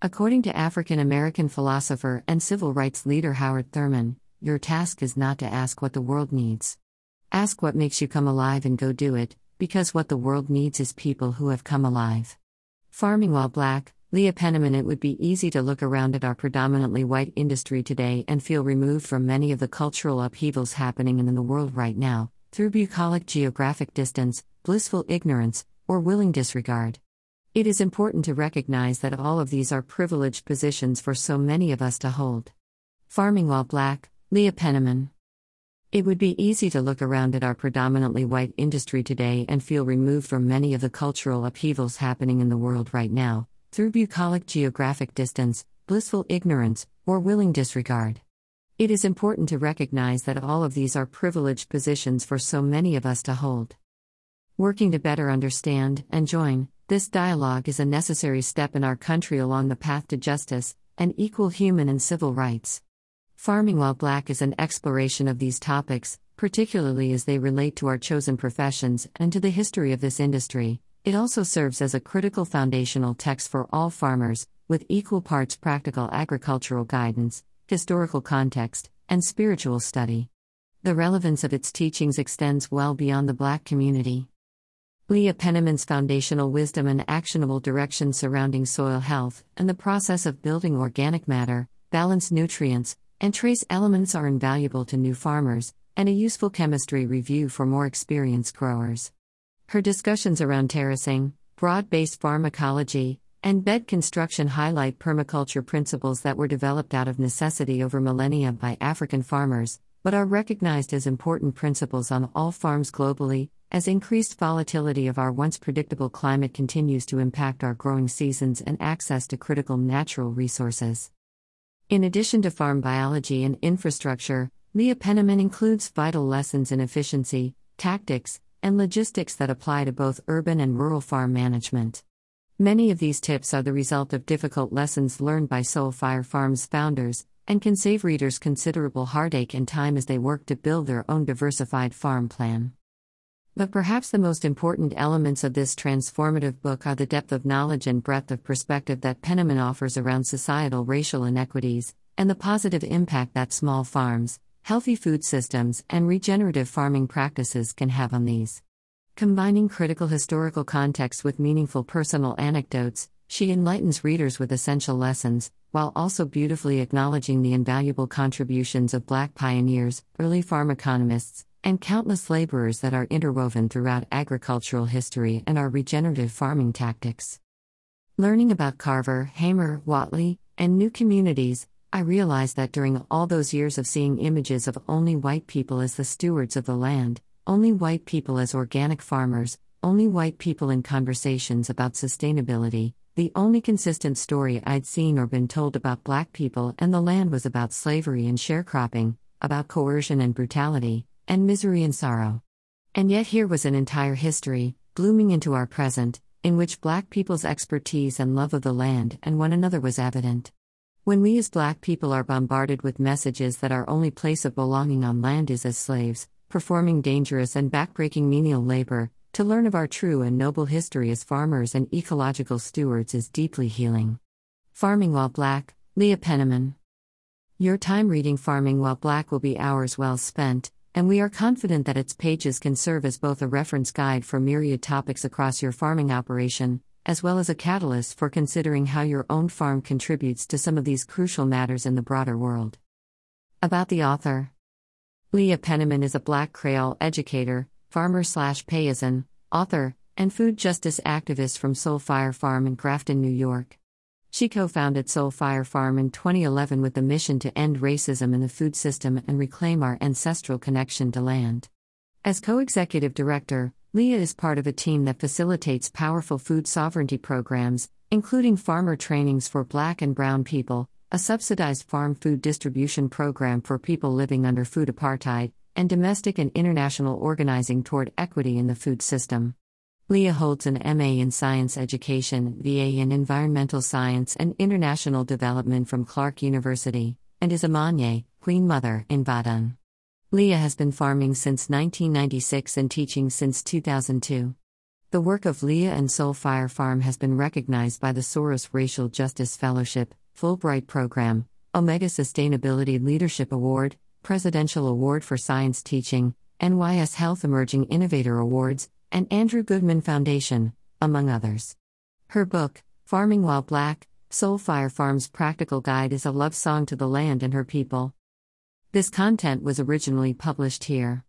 According to African American philosopher and civil rights leader Howard Thurman, your task is not to ask what the world needs. Ask what makes you come alive and go do it, because what the world needs is people who have come alive. Farming while black, Leah Penniman. It would be easy to look around at our predominantly white industry today and feel removed from many of the cultural upheavals happening in the world right now, through bucolic geographic distance, blissful ignorance, or willing disregard. It is important to recognize that all of these are privileged positions for so many of us to hold. Farming while black, Leah Penniman. It would be easy to look around at our predominantly white industry today and feel removed from many of the cultural upheavals happening in the world right now, through bucolic geographic distance, blissful ignorance, or willing disregard. It is important to recognize that all of these are privileged positions for so many of us to hold. Working to better understand and join, this dialogue is a necessary step in our country along the path to justice and equal human and civil rights. Farming While Black is an exploration of these topics, particularly as they relate to our chosen professions and to the history of this industry. It also serves as a critical foundational text for all farmers, with equal parts practical agricultural guidance, historical context, and spiritual study. The relevance of its teachings extends well beyond the Black community. Leah Penniman's foundational wisdom and actionable direction surrounding soil health and the process of building organic matter, balanced nutrients, and trace elements are invaluable to new farmers, and a useful chemistry review for more experienced growers. Her discussions around terracing, broad based pharmacology, and bed construction highlight permaculture principles that were developed out of necessity over millennia by African farmers, but are recognized as important principles on all farms globally, as increased volatility of our once predictable climate continues to impact our growing seasons and access to critical natural resources. In addition to farm biology and infrastructure, Leah Penniman includes vital lessons in efficiency, tactics, and logistics that apply to both urban and rural farm management. Many of these tips are the result of difficult lessons learned by Soul Fire Farms founders and can save readers considerable heartache and time as they work to build their own diversified farm plan. But perhaps the most important elements of this transformative book are the depth of knowledge and breadth of perspective that Penniman offers around societal racial inequities, and the positive impact that small farms, healthy food systems, and regenerative farming practices can have on these. Combining critical historical context with meaningful personal anecdotes, she enlightens readers with essential lessons, while also beautifully acknowledging the invaluable contributions of Black pioneers, early farm economists, and countless laborers that are interwoven throughout agricultural history and our regenerative farming tactics. Learning about Carver, Hamer, Whatley, and new communities, I realized that during all those years of seeing images of only white people as the stewards of the land, only white people as organic farmers, only white people in conversations about sustainability, the only consistent story I'd seen or been told about black people and the land was about slavery and sharecropping, about coercion and brutality, and misery and sorrow. And yet here was an entire history, blooming into our present, in which black people's expertise and love of the land and one another was evident. When we as black people are bombarded with messages that our only place of belonging on land is as slaves, performing dangerous and backbreaking menial labor, to learn of our true and noble history as farmers and ecological stewards is deeply healing. Farming While Black, Leah Penniman. Your time reading Farming While Black will be hours well spent, and we are confident that its pages can serve as both a reference guide for myriad topics across your farming operation, as well as a catalyst for considering how your own farm contributes to some of these crucial matters in the broader world. About the author Leah Penniman is a black Creole educator, farmer slash paysan, author, and food justice activist from Soul Fire Farm in Grafton, New York. She co founded Soul Fire Farm in 2011 with the mission to end racism in the food system and reclaim our ancestral connection to land. As co executive director, Leah is part of a team that facilitates powerful food sovereignty programs, including farmer trainings for black and brown people, a subsidized farm food distribution program for people living under food apartheid, and domestic and international organizing toward equity in the food system. Leah holds an MA in Science Education, BA in Environmental Science and International Development from Clark University, and is a Manye, Queen Mother, in Vodun. Leah has been farming since 1996 and teaching since 2002. The work of Leah and Soul Fire Farm has been recognized by the Soros Racial Justice Fellowship, Fulbright Program, Omega Sustainability Leadership Award, Presidential Award for Science Teaching, NYS Health Emerging Innovator Awards, and Andrew Goodman Foundation, among others. Her book, Farming While Black Soul Fire Farm's Practical Guide is a love song to the land and her people. This content was originally published here.